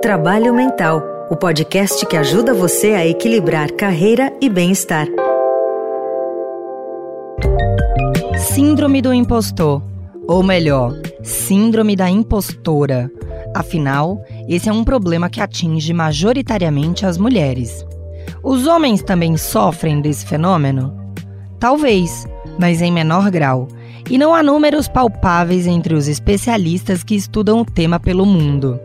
Trabalho Mental, o podcast que ajuda você a equilibrar carreira e bem-estar. Síndrome do impostor, ou melhor, Síndrome da impostora. Afinal, esse é um problema que atinge majoritariamente as mulheres. Os homens também sofrem desse fenômeno? Talvez, mas em menor grau. E não há números palpáveis entre os especialistas que estudam o tema pelo mundo.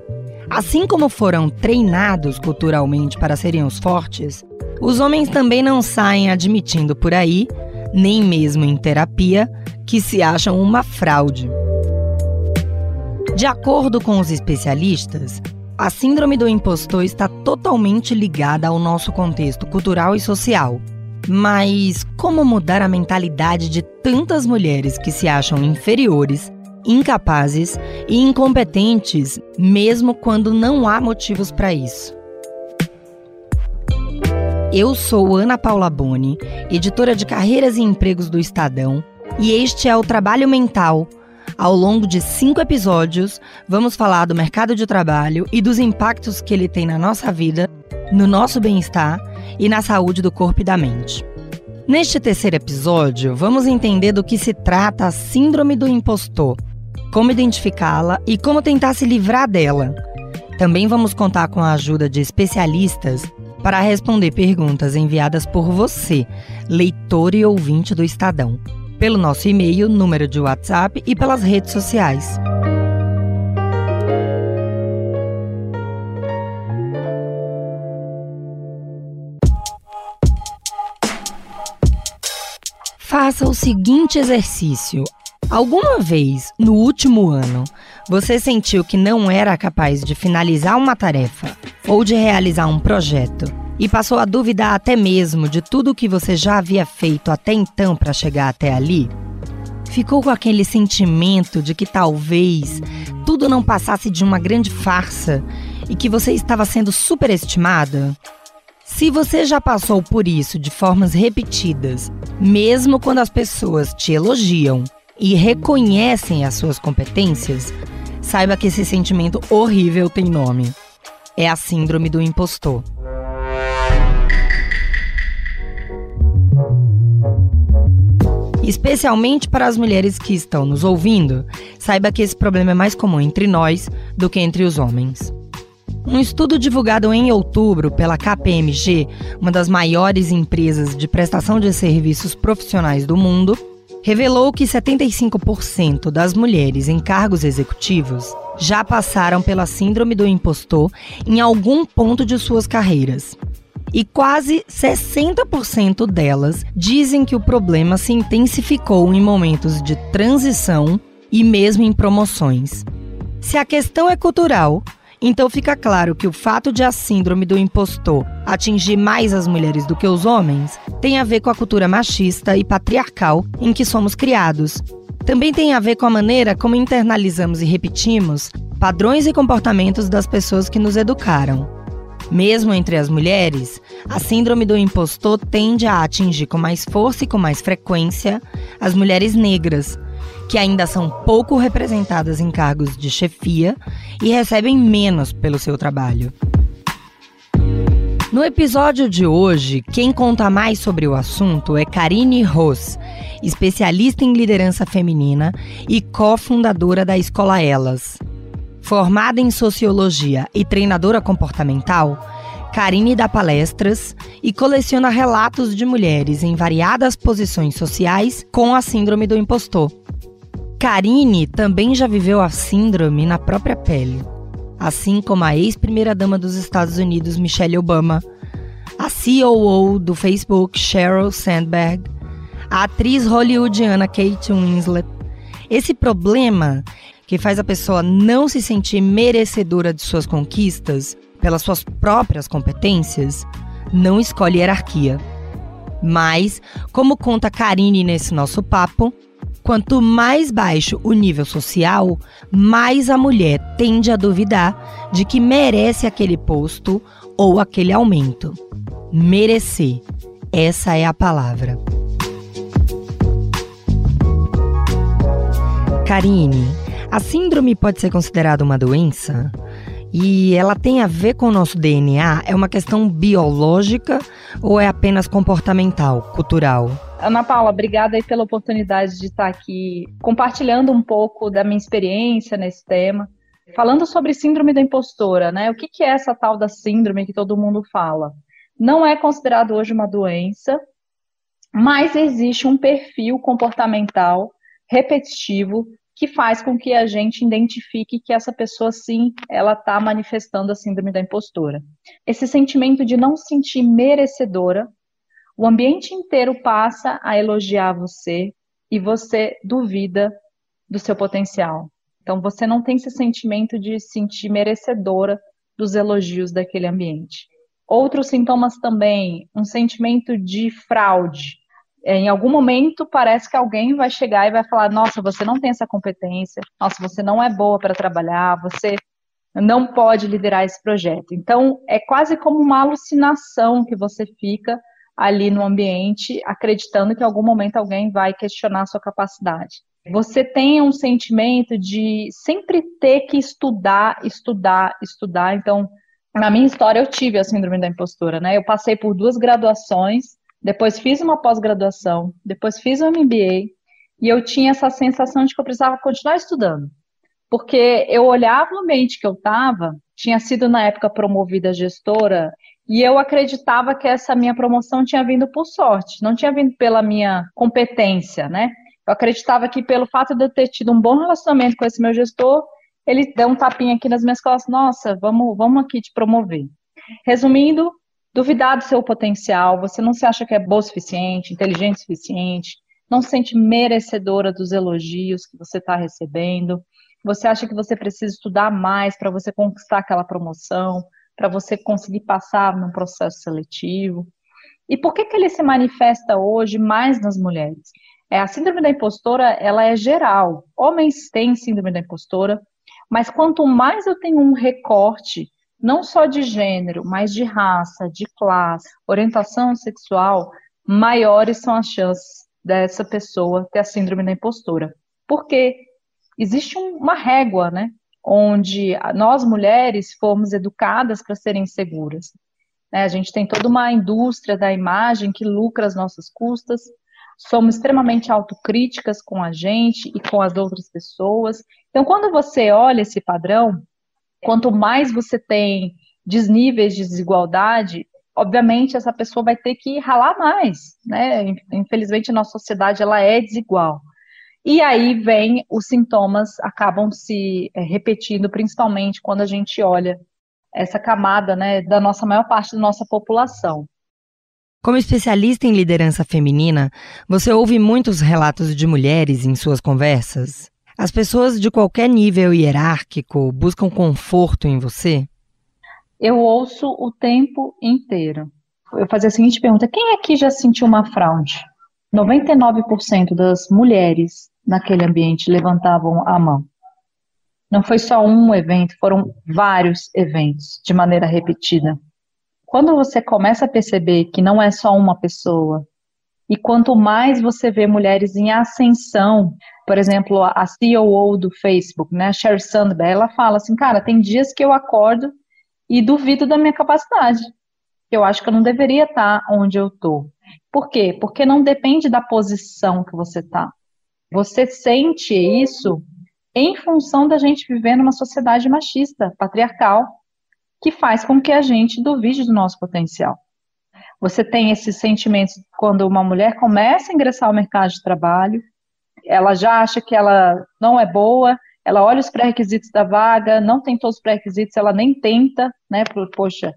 Assim como foram treinados culturalmente para serem os fortes, os homens também não saem admitindo por aí, nem mesmo em terapia, que se acham uma fraude. De acordo com os especialistas, a síndrome do impostor está totalmente ligada ao nosso contexto cultural e social. Mas como mudar a mentalidade de tantas mulheres que se acham inferiores incapazes e incompetentes, mesmo quando não há motivos para isso. Eu sou Ana Paula Boni, editora de Carreiras e Empregos do Estadão, e este é o Trabalho Mental. Ao longo de cinco episódios, vamos falar do mercado de trabalho e dos impactos que ele tem na nossa vida, no nosso bem-estar e na saúde do corpo e da mente. Neste terceiro episódio, vamos entender do que se trata a Síndrome do Impostor como identificá-la e como tentar se livrar dela. Também vamos contar com a ajuda de especialistas para responder perguntas enviadas por você, leitor e ouvinte do Estadão, pelo nosso e-mail, número de WhatsApp e pelas redes sociais. Faça o seguinte exercício Alguma vez, no último ano, você sentiu que não era capaz de finalizar uma tarefa ou de realizar um projeto e passou a duvidar até mesmo de tudo o que você já havia feito até então para chegar até ali? Ficou com aquele sentimento de que talvez tudo não passasse de uma grande farsa e que você estava sendo superestimada? Se você já passou por isso de formas repetidas, mesmo quando as pessoas te elogiam e reconhecem as suas competências, saiba que esse sentimento horrível tem nome. É a síndrome do impostor. Especialmente para as mulheres que estão nos ouvindo, saiba que esse problema é mais comum entre nós do que entre os homens. Um estudo divulgado em outubro pela KPMG, uma das maiores empresas de prestação de serviços profissionais do mundo, revelou que 75% das mulheres em cargos executivos já passaram pela síndrome do impostor em algum ponto de suas carreiras. E quase 60% delas dizem que o problema se intensificou em momentos de transição e mesmo em promoções. Se a questão é cultural, então fica claro que o fato de a síndrome do impostor atingir mais as mulheres do que os homens tem a ver com a cultura machista e patriarcal em que somos criados. Também tem a ver com a maneira como internalizamos e repetimos padrões e comportamentos das pessoas que nos educaram. Mesmo entre as mulheres, a síndrome do impostor tende a atingir com mais força e com mais frequência as mulheres negras, que ainda são pouco representadas em cargos de chefia e recebem menos pelo seu trabalho. No episódio de hoje, quem conta mais sobre o assunto é Karine Ross, especialista em liderança feminina e cofundadora da Escola Elas. Formada em sociologia e treinadora comportamental, Karine dá palestras e coleciona relatos de mulheres em variadas posições sociais com a síndrome do impostor. Karine também já viveu a síndrome na própria pele, assim como a ex-primeira-dama dos Estados Unidos, Michelle Obama, a COO do Facebook, Sheryl Sandberg, a atriz hollywoodiana Kate Winslet. Esse problema que faz a pessoa não se sentir merecedora de suas conquistas pelas suas próprias competências, não escolhe hierarquia. Mas, como conta Karine nesse nosso papo, Quanto mais baixo o nível social, mais a mulher tende a duvidar de que merece aquele posto ou aquele aumento. Merecer. Essa é a palavra. Karine, a síndrome pode ser considerada uma doença? E ela tem a ver com o nosso DNA? É uma questão biológica ou é apenas comportamental, cultural? Ana Paula, obrigada aí pela oportunidade de estar aqui compartilhando um pouco da minha experiência nesse tema. Falando sobre síndrome da impostora, né? O que, que é essa tal da síndrome que todo mundo fala? Não é considerado hoje uma doença, mas existe um perfil comportamental repetitivo que faz com que a gente identifique que essa pessoa, sim, ela está manifestando a síndrome da impostora. Esse sentimento de não se sentir merecedora, o ambiente inteiro passa a elogiar você e você duvida do seu potencial. Então, você não tem esse sentimento de se sentir merecedora dos elogios daquele ambiente. Outros sintomas também, um sentimento de fraude, é, em algum momento parece que alguém vai chegar e vai falar: nossa, você não tem essa competência, nossa, você não é boa para trabalhar, você não pode liderar esse projeto. Então, é quase como uma alucinação que você fica ali no ambiente, acreditando que em algum momento alguém vai questionar a sua capacidade. Você tem um sentimento de sempre ter que estudar, estudar, estudar. Então, na minha história, eu tive a síndrome da impostora, né? Eu passei por duas graduações depois fiz uma pós-graduação, depois fiz um MBA, e eu tinha essa sensação de que eu precisava continuar estudando. Porque eu olhava o ambiente que eu estava, tinha sido na época promovida gestora, e eu acreditava que essa minha promoção tinha vindo por sorte, não tinha vindo pela minha competência, né? Eu acreditava que pelo fato de eu ter tido um bom relacionamento com esse meu gestor, ele deu um tapinha aqui nas minhas costas, nossa, vamos, vamos aqui te promover. Resumindo, duvidar do seu potencial, você não se acha que é boa o suficiente, inteligente o suficiente, não se sente merecedora dos elogios que você está recebendo, você acha que você precisa estudar mais para você conquistar aquela promoção, para você conseguir passar num processo seletivo. E por que, que ele se manifesta hoje mais nas mulheres? É, a síndrome da impostora, ela é geral. Homens têm síndrome da impostora, mas quanto mais eu tenho um recorte não só de gênero, mas de raça, de classe, orientação sexual, maiores são as chances dessa pessoa ter a síndrome da impostora. Porque existe uma régua, né? Onde nós mulheres fomos educadas para serem seguras. Né? A gente tem toda uma indústria da imagem que lucra as nossas custas, somos extremamente autocríticas com a gente e com as outras pessoas. Então, quando você olha esse padrão, Quanto mais você tem desníveis de desigualdade, obviamente essa pessoa vai ter que ralar mais, né? Infelizmente a nossa sociedade ela é desigual. E aí vem os sintomas acabam se é, repetindo, principalmente quando a gente olha essa camada, né, da nossa maior parte da nossa população. Como especialista em liderança feminina, você ouve muitos relatos de mulheres em suas conversas? As pessoas de qualquer nível hierárquico buscam conforto em você? Eu ouço o tempo inteiro. Eu fazia a seguinte pergunta: quem aqui já sentiu uma fraude? 99% das mulheres naquele ambiente levantavam a mão. Não foi só um evento, foram vários eventos de maneira repetida. Quando você começa a perceber que não é só uma pessoa, e quanto mais você vê mulheres em ascensão, por exemplo, a CEO do Facebook, né, Sheryl Sandberg, ela fala assim, cara, tem dias que eu acordo e duvido da minha capacidade. Eu acho que eu não deveria estar onde eu estou. Por quê? Porque não depende da posição que você está. Você sente isso em função da gente viver numa sociedade machista, patriarcal, que faz com que a gente duvide do nosso potencial. Você tem esses sentimentos quando uma mulher começa a ingressar ao mercado de trabalho, ela já acha que ela não é boa, ela olha os pré-requisitos da vaga, não tem todos os pré-requisitos, ela nem tenta, né? Poxa,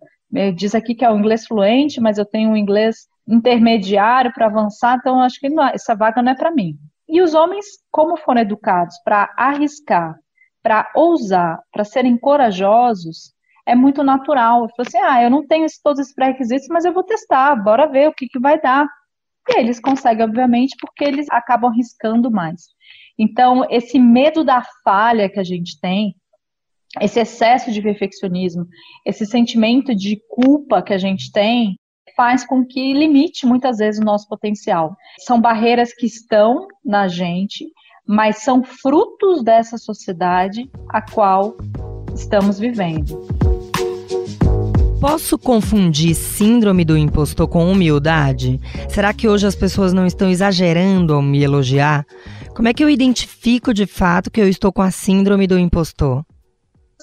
diz aqui que é o inglês fluente, mas eu tenho um inglês intermediário para avançar, então acho que não, essa vaga não é para mim. E os homens, como foram educados para arriscar, para ousar, para serem corajosos, é muito natural. Eu falei assim, ah, eu não tenho todos esses pré-requisitos, mas eu vou testar, bora ver o que, que vai dar. E eles conseguem, obviamente, porque eles acabam arriscando mais. Então, esse medo da falha que a gente tem, esse excesso de perfeccionismo, esse sentimento de culpa que a gente tem, faz com que limite muitas vezes o nosso potencial. São barreiras que estão na gente, mas são frutos dessa sociedade a qual estamos vivendo. Posso confundir síndrome do impostor com humildade? Será que hoje as pessoas não estão exagerando ao me elogiar? Como é que eu identifico de fato que eu estou com a síndrome do impostor?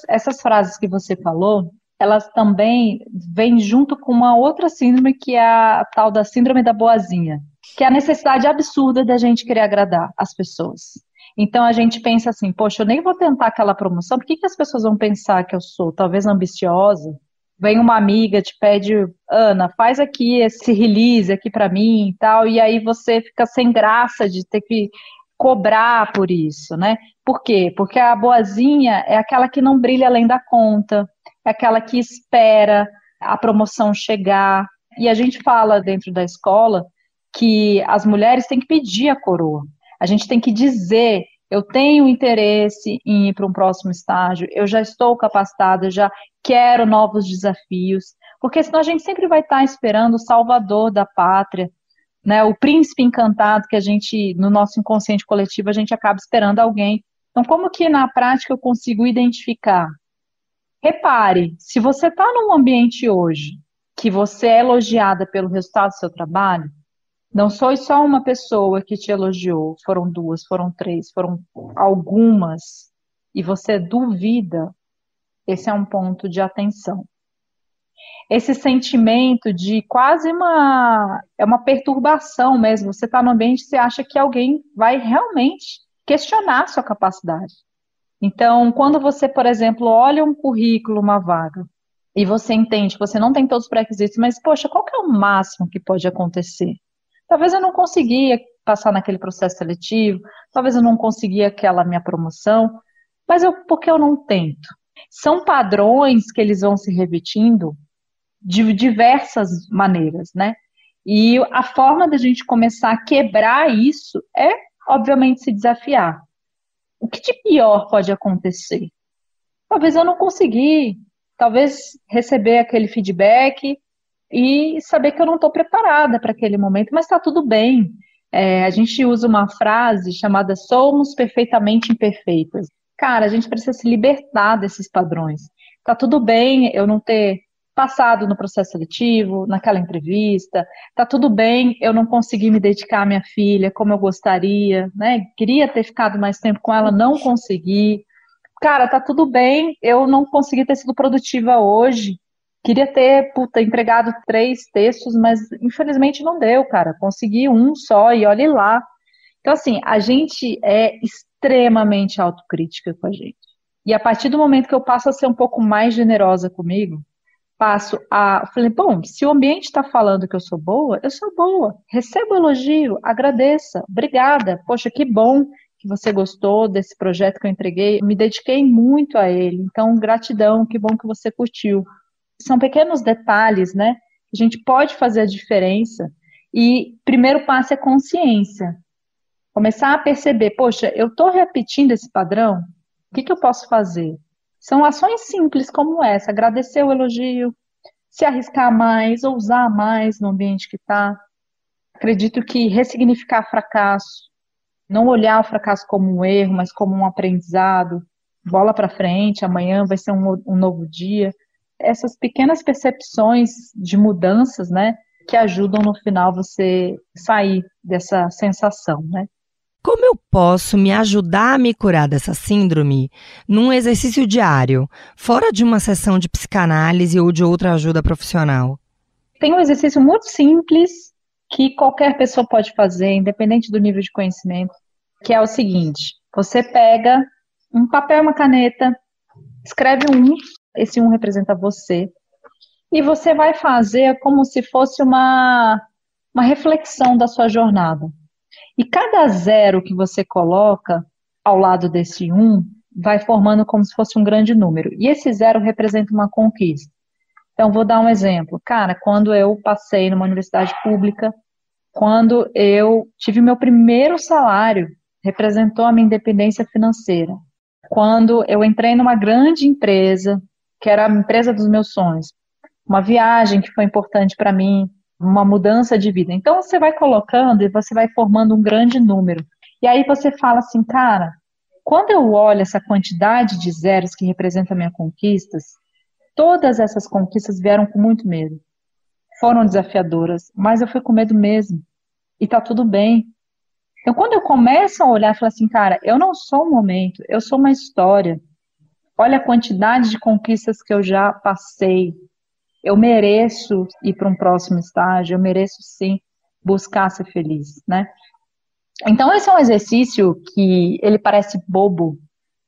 Essas frases que você falou, elas também vêm junto com uma outra síndrome que é a tal da síndrome da boazinha, que é a necessidade absurda da gente querer agradar as pessoas. Então a gente pensa assim, poxa, eu nem vou tentar aquela promoção, por que, as pessoas vão pensar que eu sou talvez ambiciosa, vem uma amiga, te pede, Ana, faz aqui esse release aqui para mim e tal, e aí você fica sem graça de ter que cobrar por isso, né? Por quê? Porque a boazinha é aquela que não brilha além da conta, aquela que espera a promoção chegar. E a gente fala dentro da escola que as mulheres têm que pedir a coroa. A gente tem que dizer eu tenho interesse em ir para um próximo estágio, eu já estou capacitada, já quero novos desafios, porque senão a gente sempre vai estar esperando o salvador da pátria, né, o príncipe encantado que a gente, no nosso inconsciente coletivo, a gente acaba esperando alguém. Então, como que na prática eu consigo identificar? Repare, se você está num ambiente hoje que você é elogiada pelo resultado do seu trabalho, não foi só uma pessoa que te elogiou, foram duas, foram três, foram algumas, e você duvida, esse é um ponto de atenção. Esse sentimento de quase uma é uma perturbação mesmo. Você está no ambiente e você acha que alguém vai realmente questionar a sua capacidade. Então, quando você, por exemplo, olha um currículo, uma vaga, e você entende que você não tem todos os pré-requisitos, mas, poxa, qual que é o máximo que pode acontecer? Talvez eu não conseguia passar naquele processo seletivo, talvez eu não conseguia aquela minha promoção, mas eu, por que eu não tento? São padrões que eles vão se repetindo de diversas maneiras, né? E a forma da gente começar a quebrar isso é, obviamente, se desafiar. O que de pior pode acontecer? Talvez eu não conseguir, talvez receber aquele feedback e saber que eu não estou preparada para aquele momento, mas está tudo bem. É, a gente usa uma frase chamada somos perfeitamente imperfeitas. Cara, a gente precisa se libertar desses padrões. Tá tudo bem eu não ter passado no processo seletivo, naquela entrevista, tá tudo bem eu não conseguir me dedicar à minha filha como eu gostaria, né? Queria ter ficado mais tempo com ela, não consegui. Cara, tá tudo bem eu não consegui ter sido produtiva hoje, Queria ter, puta, entregado três textos, mas infelizmente não deu, cara. Consegui um só e olhe lá. Então, assim, a gente é extremamente autocrítica com a gente. E a partir do momento que eu passo a ser um pouco mais generosa comigo, passo a. Falei, bom, se o ambiente está falando que eu sou boa, eu sou boa. Recebo elogio, agradeça, obrigada. Poxa, que bom que você gostou desse projeto que eu entreguei. Me dediquei muito a ele. Então, gratidão, que bom que você curtiu são pequenos detalhes, né? A gente pode fazer a diferença. E primeiro passo é consciência. Começar a perceber, poxa, eu estou repetindo esse padrão, o que, que eu posso fazer? São ações simples como essa, agradecer o elogio, se arriscar mais, ousar mais no ambiente que está. Acredito que ressignificar fracasso, não olhar o fracasso como um erro, mas como um aprendizado, bola para frente, amanhã vai ser um, um novo dia essas pequenas percepções de mudanças, né, que ajudam no final você sair dessa sensação, né? Como eu posso me ajudar a me curar dessa síndrome num exercício diário, fora de uma sessão de psicanálise ou de outra ajuda profissional? Tem um exercício muito simples que qualquer pessoa pode fazer, independente do nível de conhecimento, que é o seguinte: você pega um papel, uma caneta, escreve um esse um representa você. E você vai fazer como se fosse uma, uma reflexão da sua jornada. E cada zero que você coloca ao lado desse um vai formando como se fosse um grande número. E esse zero representa uma conquista. Então, vou dar um exemplo. Cara, quando eu passei numa universidade pública, quando eu tive meu primeiro salário, representou a minha independência financeira. Quando eu entrei numa grande empresa, que era a empresa dos meus sonhos, uma viagem que foi importante para mim, uma mudança de vida. Então você vai colocando e você vai formando um grande número. E aí você fala assim, cara, quando eu olho essa quantidade de zeros que representa minhas conquistas, todas essas conquistas vieram com muito medo. Foram desafiadoras, mas eu fui com medo mesmo. E tá tudo bem. Então, quando eu começo a olhar e assim, cara, eu não sou um momento, eu sou uma história. Olha a quantidade de conquistas que eu já passei. Eu mereço ir para um próximo estágio, eu mereço sim buscar ser feliz, né? Então, esse é um exercício que ele parece bobo,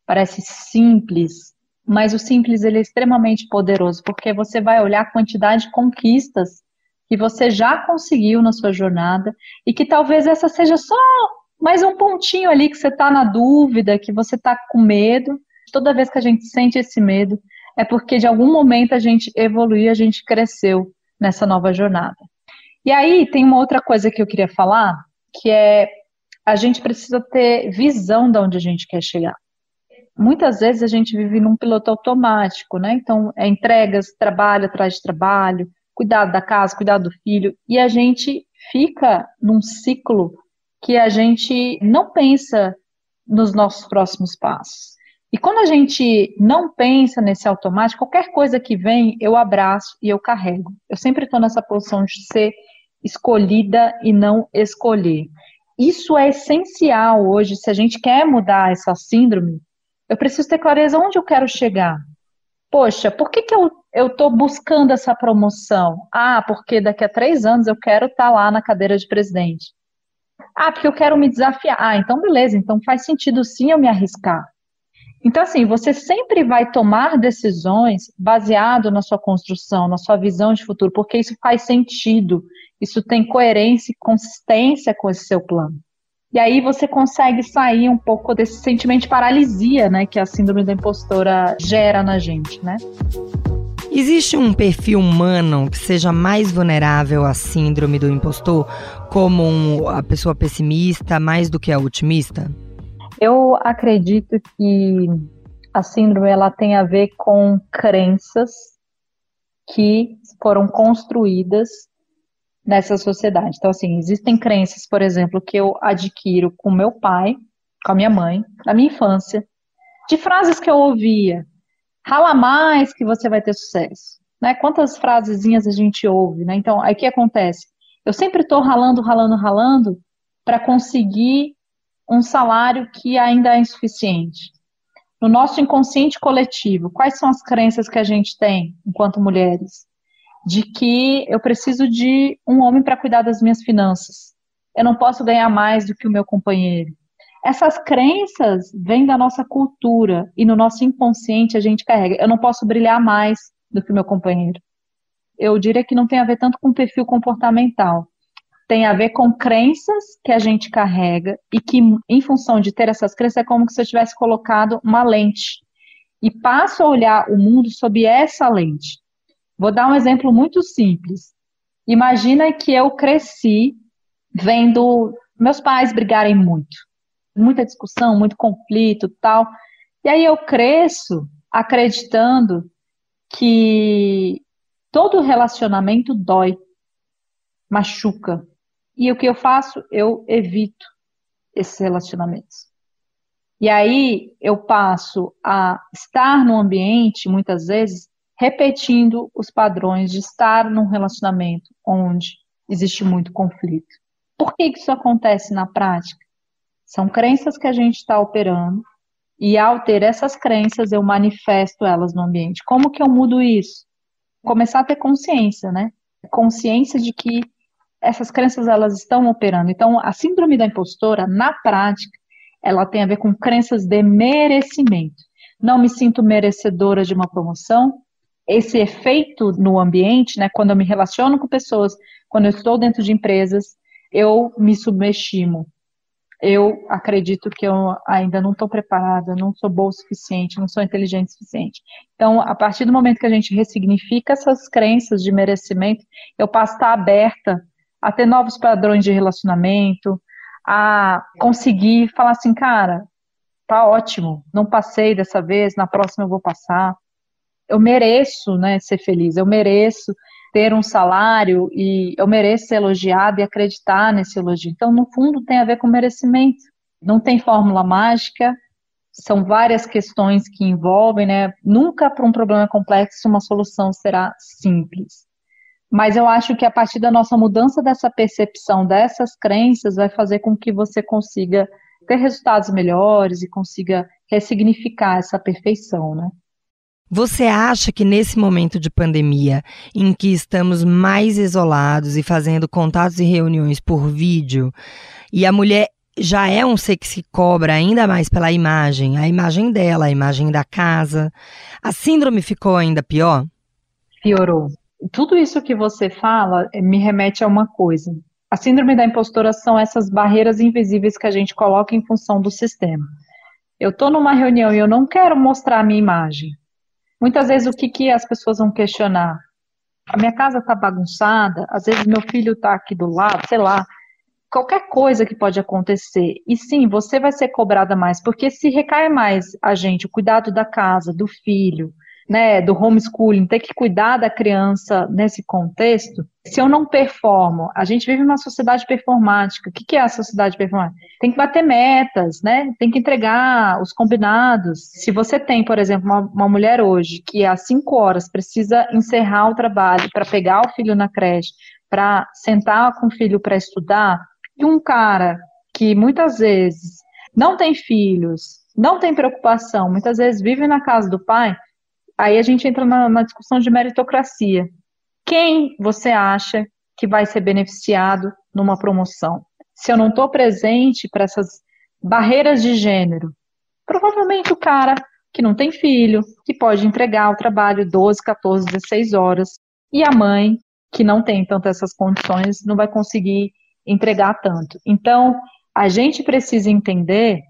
parece simples, mas o simples ele é extremamente poderoso, porque você vai olhar a quantidade de conquistas que você já conseguiu na sua jornada e que talvez essa seja só mais um pontinho ali que você está na dúvida, que você está com medo. Toda vez que a gente sente esse medo, é porque de algum momento a gente evoluiu, a gente cresceu nessa nova jornada. E aí tem uma outra coisa que eu queria falar, que é a gente precisa ter visão de onde a gente quer chegar. Muitas vezes a gente vive num piloto automático, né? Então, é entregas, trabalho atrás de trabalho, cuidado da casa, cuidado do filho, e a gente fica num ciclo que a gente não pensa nos nossos próximos passos. E quando a gente não pensa nesse automático, qualquer coisa que vem, eu abraço e eu carrego. Eu sempre estou nessa posição de ser escolhida e não escolher. Isso é essencial hoje, se a gente quer mudar essa síndrome, eu preciso ter clareza onde eu quero chegar. Poxa, por que, que eu estou buscando essa promoção? Ah, porque daqui a três anos eu quero estar tá lá na cadeira de presidente. Ah, porque eu quero me desafiar. Ah, então beleza, então faz sentido sim eu me arriscar. Então, assim, você sempre vai tomar decisões baseado na sua construção, na sua visão de futuro, porque isso faz sentido isso tem coerência e consistência com esse seu plano. E aí você consegue sair um pouco desse sentimento de paralisia, né, que a síndrome da impostora gera na gente, né? Existe um perfil humano que seja mais vulnerável à síndrome do impostor, como a pessoa pessimista mais do que a otimista? Eu acredito que a síndrome ela tem a ver com crenças que foram construídas nessa sociedade. Então, assim, existem crenças, por exemplo, que eu adquiro com meu pai, com a minha mãe, na minha infância, de frases que eu ouvia. Rala mais que você vai ter sucesso. Né? Quantas frasezinhas a gente ouve, né? Então, aí o que acontece? Eu sempre estou ralando, ralando, ralando para conseguir um salário que ainda é insuficiente. No nosso inconsciente coletivo, quais são as crenças que a gente tem enquanto mulheres? de que eu preciso de um homem para cuidar das minhas finanças. Eu não posso ganhar mais do que o meu companheiro. Essas crenças vêm da nossa cultura e no nosso inconsciente a gente carrega. Eu não posso brilhar mais do que o meu companheiro. Eu diria que não tem a ver tanto com perfil comportamental. Tem a ver com crenças que a gente carrega e que, em função de ter essas crenças, é como se eu tivesse colocado uma lente. E passo a olhar o mundo sob essa lente. Vou dar um exemplo muito simples. Imagina que eu cresci vendo meus pais brigarem muito, muita discussão, muito conflito, tal. E aí eu cresço acreditando que todo relacionamento dói, machuca. E o que eu faço? Eu evito esses relacionamentos. E aí eu passo a estar no ambiente, muitas vezes, repetindo os padrões de estar num relacionamento onde existe muito conflito. Por que isso acontece na prática? São crenças que a gente está operando e ao ter essas crenças eu manifesto elas no ambiente. Como que eu mudo isso? Começar a ter consciência, né? Consciência de que essas crenças elas estão operando. Então, a síndrome da impostora, na prática, ela tem a ver com crenças de merecimento. Não me sinto merecedora de uma promoção, esse efeito no ambiente, né, quando eu me relaciono com pessoas, quando eu estou dentro de empresas, eu me subestimo. Eu acredito que eu ainda não estou preparada, não sou boa o suficiente, não sou inteligente o suficiente. Então, a partir do momento que a gente ressignifica essas crenças de merecimento, eu passo a estar aberta a ter novos padrões de relacionamento, a conseguir falar assim, cara, tá ótimo, não passei dessa vez, na próxima eu vou passar eu mereço né, ser feliz, eu mereço ter um salário e eu mereço ser elogiado e acreditar nesse elogio. Então, no fundo, tem a ver com merecimento. Não tem fórmula mágica, são várias questões que envolvem, né? Nunca para um problema complexo uma solução será simples. Mas eu acho que a partir da nossa mudança dessa percepção, dessas crenças, vai fazer com que você consiga ter resultados melhores e consiga ressignificar essa perfeição, né? Você acha que nesse momento de pandemia, em que estamos mais isolados e fazendo contatos e reuniões por vídeo, e a mulher já é um ser que se cobra ainda mais pela imagem, a imagem dela, a imagem da casa, a síndrome ficou ainda pior? Piorou. Tudo isso que você fala eh, me remete a uma coisa. A síndrome da impostora são essas barreiras invisíveis que a gente coloca em função do sistema. Eu estou numa reunião e eu não quero mostrar a minha imagem. Muitas vezes o que, que as pessoas vão questionar? A minha casa está bagunçada, às vezes meu filho está aqui do lado, sei lá, qualquer coisa que pode acontecer. E sim, você vai ser cobrada mais, porque se recai mais a gente o cuidado da casa, do filho, né, do homeschooling, ter que cuidar da criança nesse contexto, se eu não performo, a gente vive uma sociedade performática. O que é a sociedade performática? Tem que bater metas, né? Tem que entregar os combinados. Se você tem, por exemplo, uma, uma mulher hoje que às 5 horas precisa encerrar o trabalho para pegar o filho na creche, para sentar com o filho para estudar, e um cara que muitas vezes não tem filhos, não tem preocupação, muitas vezes vive na casa do pai, Aí a gente entra na, na discussão de meritocracia. Quem você acha que vai ser beneficiado numa promoção? Se eu não estou presente para essas barreiras de gênero, provavelmente o cara que não tem filho, que pode entregar o trabalho 12, 14, 16 horas, e a mãe, que não tem tanto essas condições, não vai conseguir entregar tanto. Então, a gente precisa entender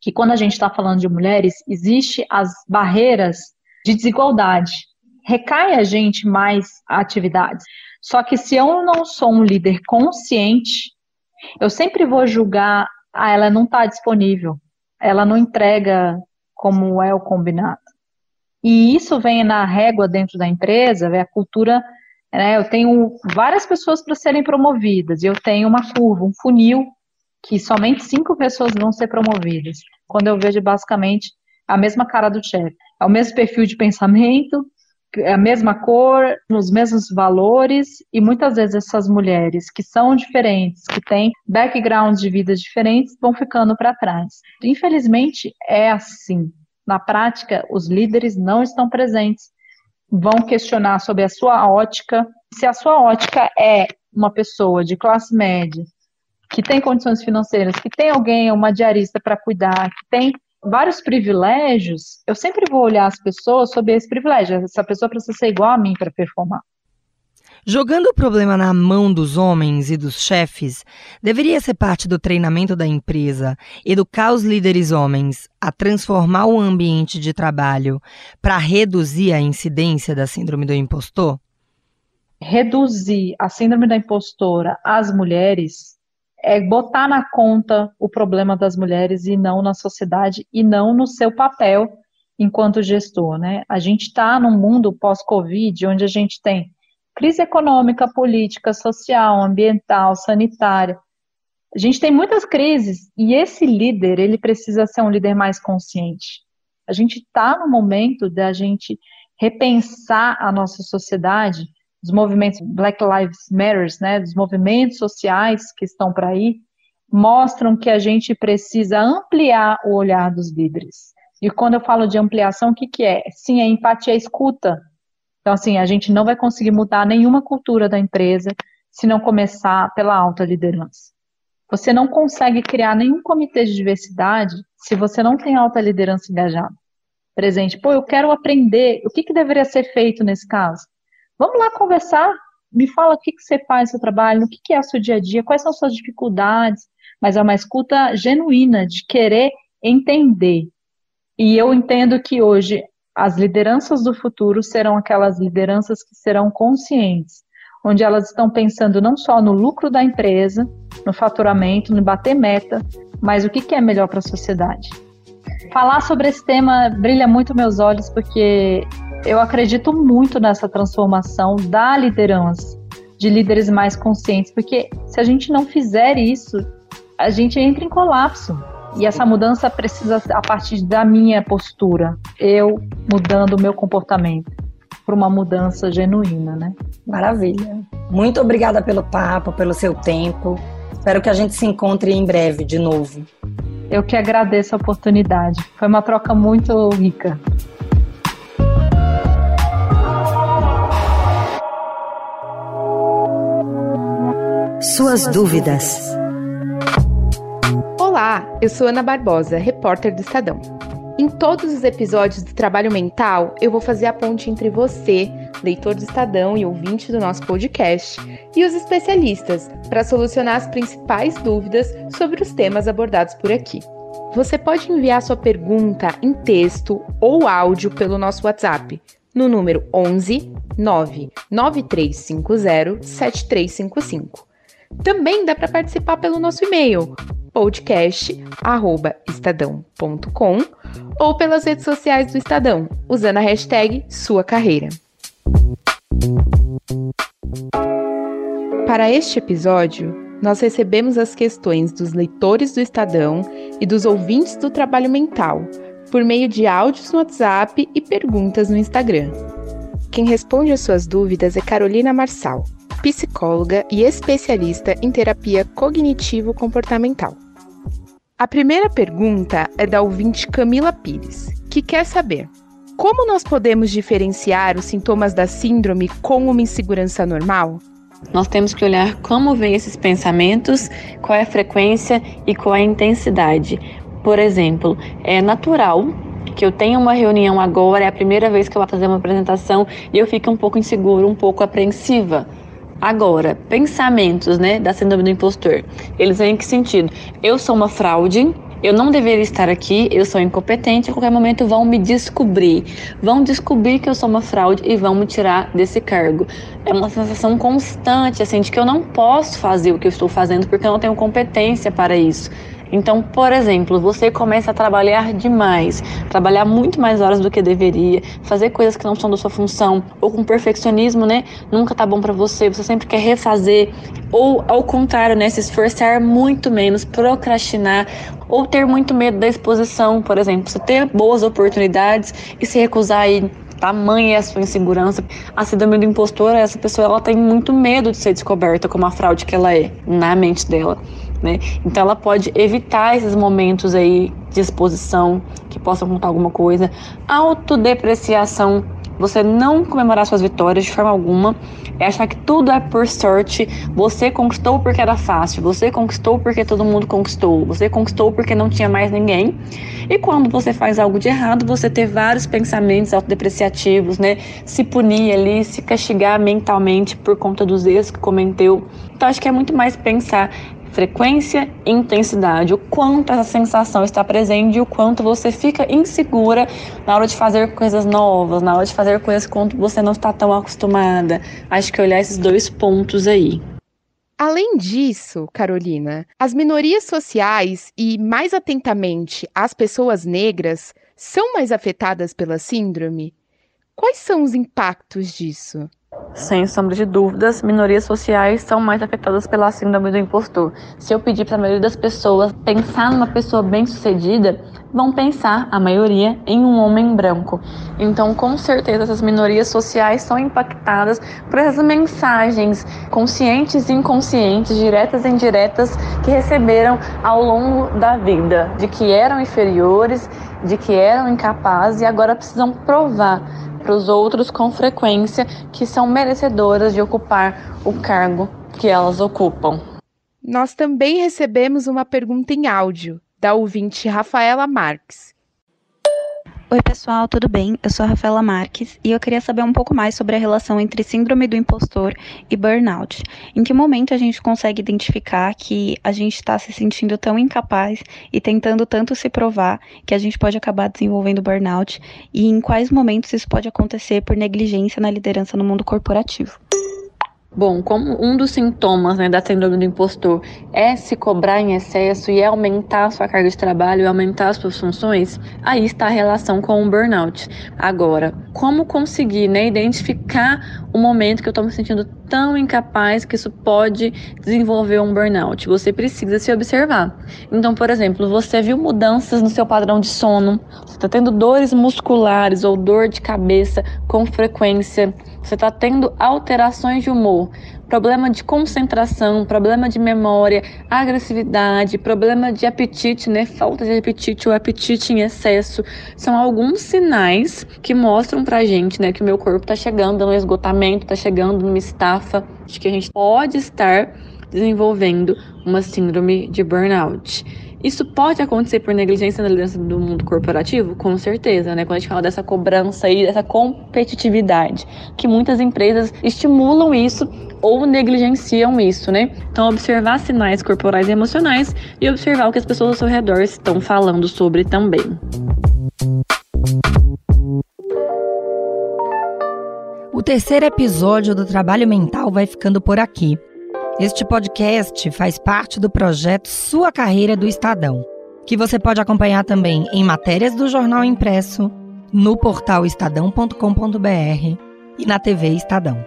que quando a gente está falando de mulheres, existe as barreiras de desigualdade. Recai a gente mais atividades. Só que se eu não sou um líder consciente, eu sempre vou julgar, ah, ela não está disponível, ela não entrega como é o combinado. E isso vem na régua dentro da empresa, a cultura, né, eu tenho várias pessoas para serem promovidas, e eu tenho uma curva, um funil, que somente cinco pessoas vão ser promovidas. Quando eu vejo basicamente a mesma cara do chefe. É o mesmo perfil de pensamento, é a mesma cor, os mesmos valores, e muitas vezes essas mulheres que são diferentes, que têm backgrounds de vidas diferentes, vão ficando para trás. Infelizmente, é assim. Na prática, os líderes não estão presentes, vão questionar sobre a sua ótica. Se a sua ótica é uma pessoa de classe média, que tem condições financeiras, que tem alguém, uma diarista para cuidar, que tem vários privilégios, eu sempre vou olhar as pessoas sob esse privilégio. Essa pessoa precisa ser igual a mim para performar. Jogando o problema na mão dos homens e dos chefes, deveria ser parte do treinamento da empresa educar os líderes homens a transformar o ambiente de trabalho para reduzir a incidência da síndrome do impostor? Reduzir a síndrome da impostora às mulheres é botar na conta o problema das mulheres e não na sociedade e não no seu papel enquanto gestor, né? A gente está num mundo pós-Covid onde a gente tem crise econômica, política, social, ambiental, sanitária. A gente tem muitas crises e esse líder ele precisa ser um líder mais consciente. A gente está no momento da gente repensar a nossa sociedade dos movimentos Black Lives Matter, né, dos movimentos sociais que estão para aí, mostram que a gente precisa ampliar o olhar dos líderes. E quando eu falo de ampliação, o que, que é? Sim, é empatia, é escuta. Então, assim, a gente não vai conseguir mudar nenhuma cultura da empresa se não começar pela alta liderança. Você não consegue criar nenhum comitê de diversidade se você não tem alta liderança engajada. Presente. Pô, eu quero aprender. O que, que deveria ser feito nesse caso? Vamos lá conversar. Me fala o que, que você faz no seu trabalho, o que, que é o seu dia a dia, quais são as suas dificuldades. Mas é uma escuta genuína de querer entender. E eu entendo que hoje as lideranças do futuro serão aquelas lideranças que serão conscientes, onde elas estão pensando não só no lucro da empresa, no faturamento, no bater meta, mas o que, que é melhor para a sociedade. Falar sobre esse tema brilha muito meus olhos, porque eu acredito muito nessa transformação da liderança, de líderes mais conscientes, porque se a gente não fizer isso, a gente entra em colapso. E essa mudança precisa a partir da minha postura, eu mudando o meu comportamento para uma mudança genuína, né? Maravilha. Muito obrigada pelo papo, pelo seu tempo. Espero que a gente se encontre em breve de novo. Eu que agradeço a oportunidade. Foi uma troca muito rica. Suas dúvidas. Olá, eu sou Ana Barbosa, repórter do Estadão. Em todos os episódios do Trabalho Mental, eu vou fazer a ponte entre você, leitor do Estadão e ouvinte do nosso podcast, e os especialistas, para solucionar as principais dúvidas sobre os temas abordados por aqui. Você pode enviar sua pergunta em texto ou áudio pelo nosso WhatsApp no número 11 99350 7355. Também dá para participar pelo nosso e-mail podcast@estadão.com ou pelas redes sociais do Estadão, usando a hashtag sua carreira. Para este episódio, nós recebemos as questões dos leitores do Estadão e dos ouvintes do Trabalho Mental, por meio de áudios no WhatsApp e perguntas no Instagram. Quem responde às suas dúvidas é Carolina Marçal, psicóloga e especialista em terapia cognitivo-comportamental. A primeira pergunta é da ouvinte Camila Pires, que quer saber como nós podemos diferenciar os sintomas da síndrome com uma insegurança normal? Nós temos que olhar como vêm esses pensamentos, qual é a frequência e qual é a intensidade. Por exemplo, é natural que eu tenha uma reunião agora, é a primeira vez que eu vou fazer uma apresentação e eu fico um pouco inseguro, um pouco apreensiva. Agora, pensamentos, né, da síndrome do impostor, eles vêm em que sentido? Eu sou uma fraude, eu não deveria estar aqui, eu sou incompetente, a qualquer momento vão me descobrir. Vão descobrir que eu sou uma fraude e vão me tirar desse cargo. É uma sensação constante, assim, de que eu não posso fazer o que eu estou fazendo porque eu não tenho competência para isso. Então, por exemplo, você começa a trabalhar demais, trabalhar muito mais horas do que deveria, fazer coisas que não são da sua função, ou com perfeccionismo, né? Nunca tá bom para você, você sempre quer refazer, ou ao contrário, né, se esforçar muito menos, procrastinar, ou ter muito medo da exposição, por exemplo, você ter boas oportunidades e se recusar aí tamanha é a sua insegurança. A síndrome do impostor, essa pessoa ela tem muito medo de ser descoberta como a fraude que ela é na mente dela. Né? Então ela pode evitar esses momentos aí de exposição que possam contar alguma coisa. Autodepreciação, você não comemorar suas vitórias de forma alguma, é achar que tudo é por sorte, você conquistou porque era fácil, você conquistou porque todo mundo conquistou, você conquistou porque não tinha mais ninguém. E quando você faz algo de errado, você ter vários pensamentos autodepreciativos, né? Se punir ali, se castigar mentalmente por conta dos erros que cometeu. Então acho que é muito mais pensar frequência e intensidade, o quanto essa sensação está presente e o quanto você fica insegura na hora de fazer coisas novas, na hora de fazer coisas quando você não está tão acostumada. Acho que olhar esses dois pontos aí. Além disso, Carolina, as minorias sociais e, mais atentamente, as pessoas negras são mais afetadas pela síndrome? Quais são os impactos disso? Sem sombra de dúvidas, minorias sociais são mais afetadas pela síndrome do impostor. Se eu pedir para a maioria das pessoas pensar numa pessoa bem-sucedida, vão pensar, a maioria, em um homem branco. Então, com certeza, essas minorias sociais são impactadas por essas mensagens conscientes e inconscientes, diretas e indiretas, que receberam ao longo da vida, de que eram inferiores, de que eram incapazes e agora precisam provar para os outros com frequência que são merecedoras de ocupar o cargo que elas ocupam. Nós também recebemos uma pergunta em áudio da ouvinte Rafaela Marques. Oi, pessoal, tudo bem? Eu sou a Rafaela Marques e eu queria saber um pouco mais sobre a relação entre síndrome do impostor e burnout. Em que momento a gente consegue identificar que a gente está se sentindo tão incapaz e tentando tanto se provar que a gente pode acabar desenvolvendo burnout e em quais momentos isso pode acontecer por negligência na liderança no mundo corporativo? Bom, como um dos sintomas né, da síndrome do impostor é se cobrar em excesso e aumentar a sua carga de trabalho e aumentar as suas funções, aí está a relação com o burnout. Agora, como conseguir né, identificar o momento que eu estou me sentindo tão incapaz que isso pode desenvolver um burnout? Você precisa se observar. Então, por exemplo, você viu mudanças no seu padrão de sono, você está tendo dores musculares ou dor de cabeça com frequência, você está tendo alterações de humor, problema de concentração, problema de memória, agressividade, problema de apetite, né? Falta de apetite ou apetite em excesso, são alguns sinais que mostram pra gente, né, que o meu corpo tá chegando no esgotamento, tá chegando numa estafa, de que a gente pode estar desenvolvendo uma síndrome de burnout. Isso pode acontecer por negligência na liderança do mundo corporativo? Com certeza, né? Quando a gente fala dessa cobrança e dessa competitividade, que muitas empresas estimulam isso ou negligenciam isso, né? Então, observar sinais corporais e emocionais e observar o que as pessoas ao seu redor estão falando sobre também. O terceiro episódio do Trabalho Mental vai ficando por aqui. Este podcast faz parte do projeto Sua Carreira do Estadão, que você pode acompanhar também em matérias do jornal impresso, no portal estadão.com.br e na TV Estadão.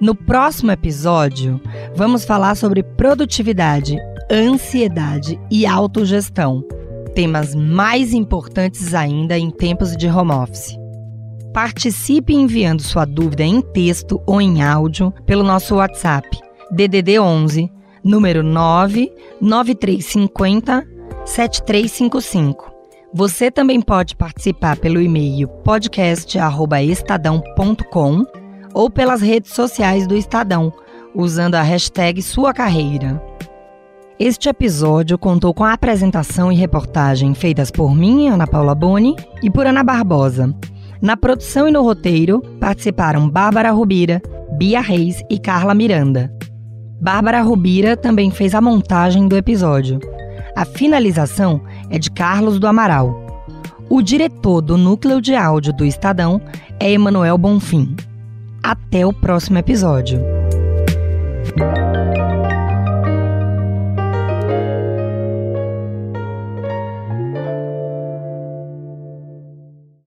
No próximo episódio, vamos falar sobre produtividade, ansiedade e autogestão, temas mais importantes ainda em tempos de home office. Participe enviando sua dúvida em texto ou em áudio pelo nosso WhatsApp DDD 11, número 99350 7355. Você também pode participar pelo e-mail podcast@estadão.com ou pelas redes sociais do Estadão, usando a hashtag Sua Carreira. Este episódio contou com a apresentação e reportagem feitas por mim, Ana Paula Boni, e por Ana Barbosa. Na produção e no roteiro participaram Bárbara Rubira, Bia Reis e Carla Miranda. Bárbara Rubira também fez a montagem do episódio. A finalização é de Carlos do Amaral. O diretor do núcleo de áudio do Estadão é Emanuel Bonfim. Até o próximo episódio.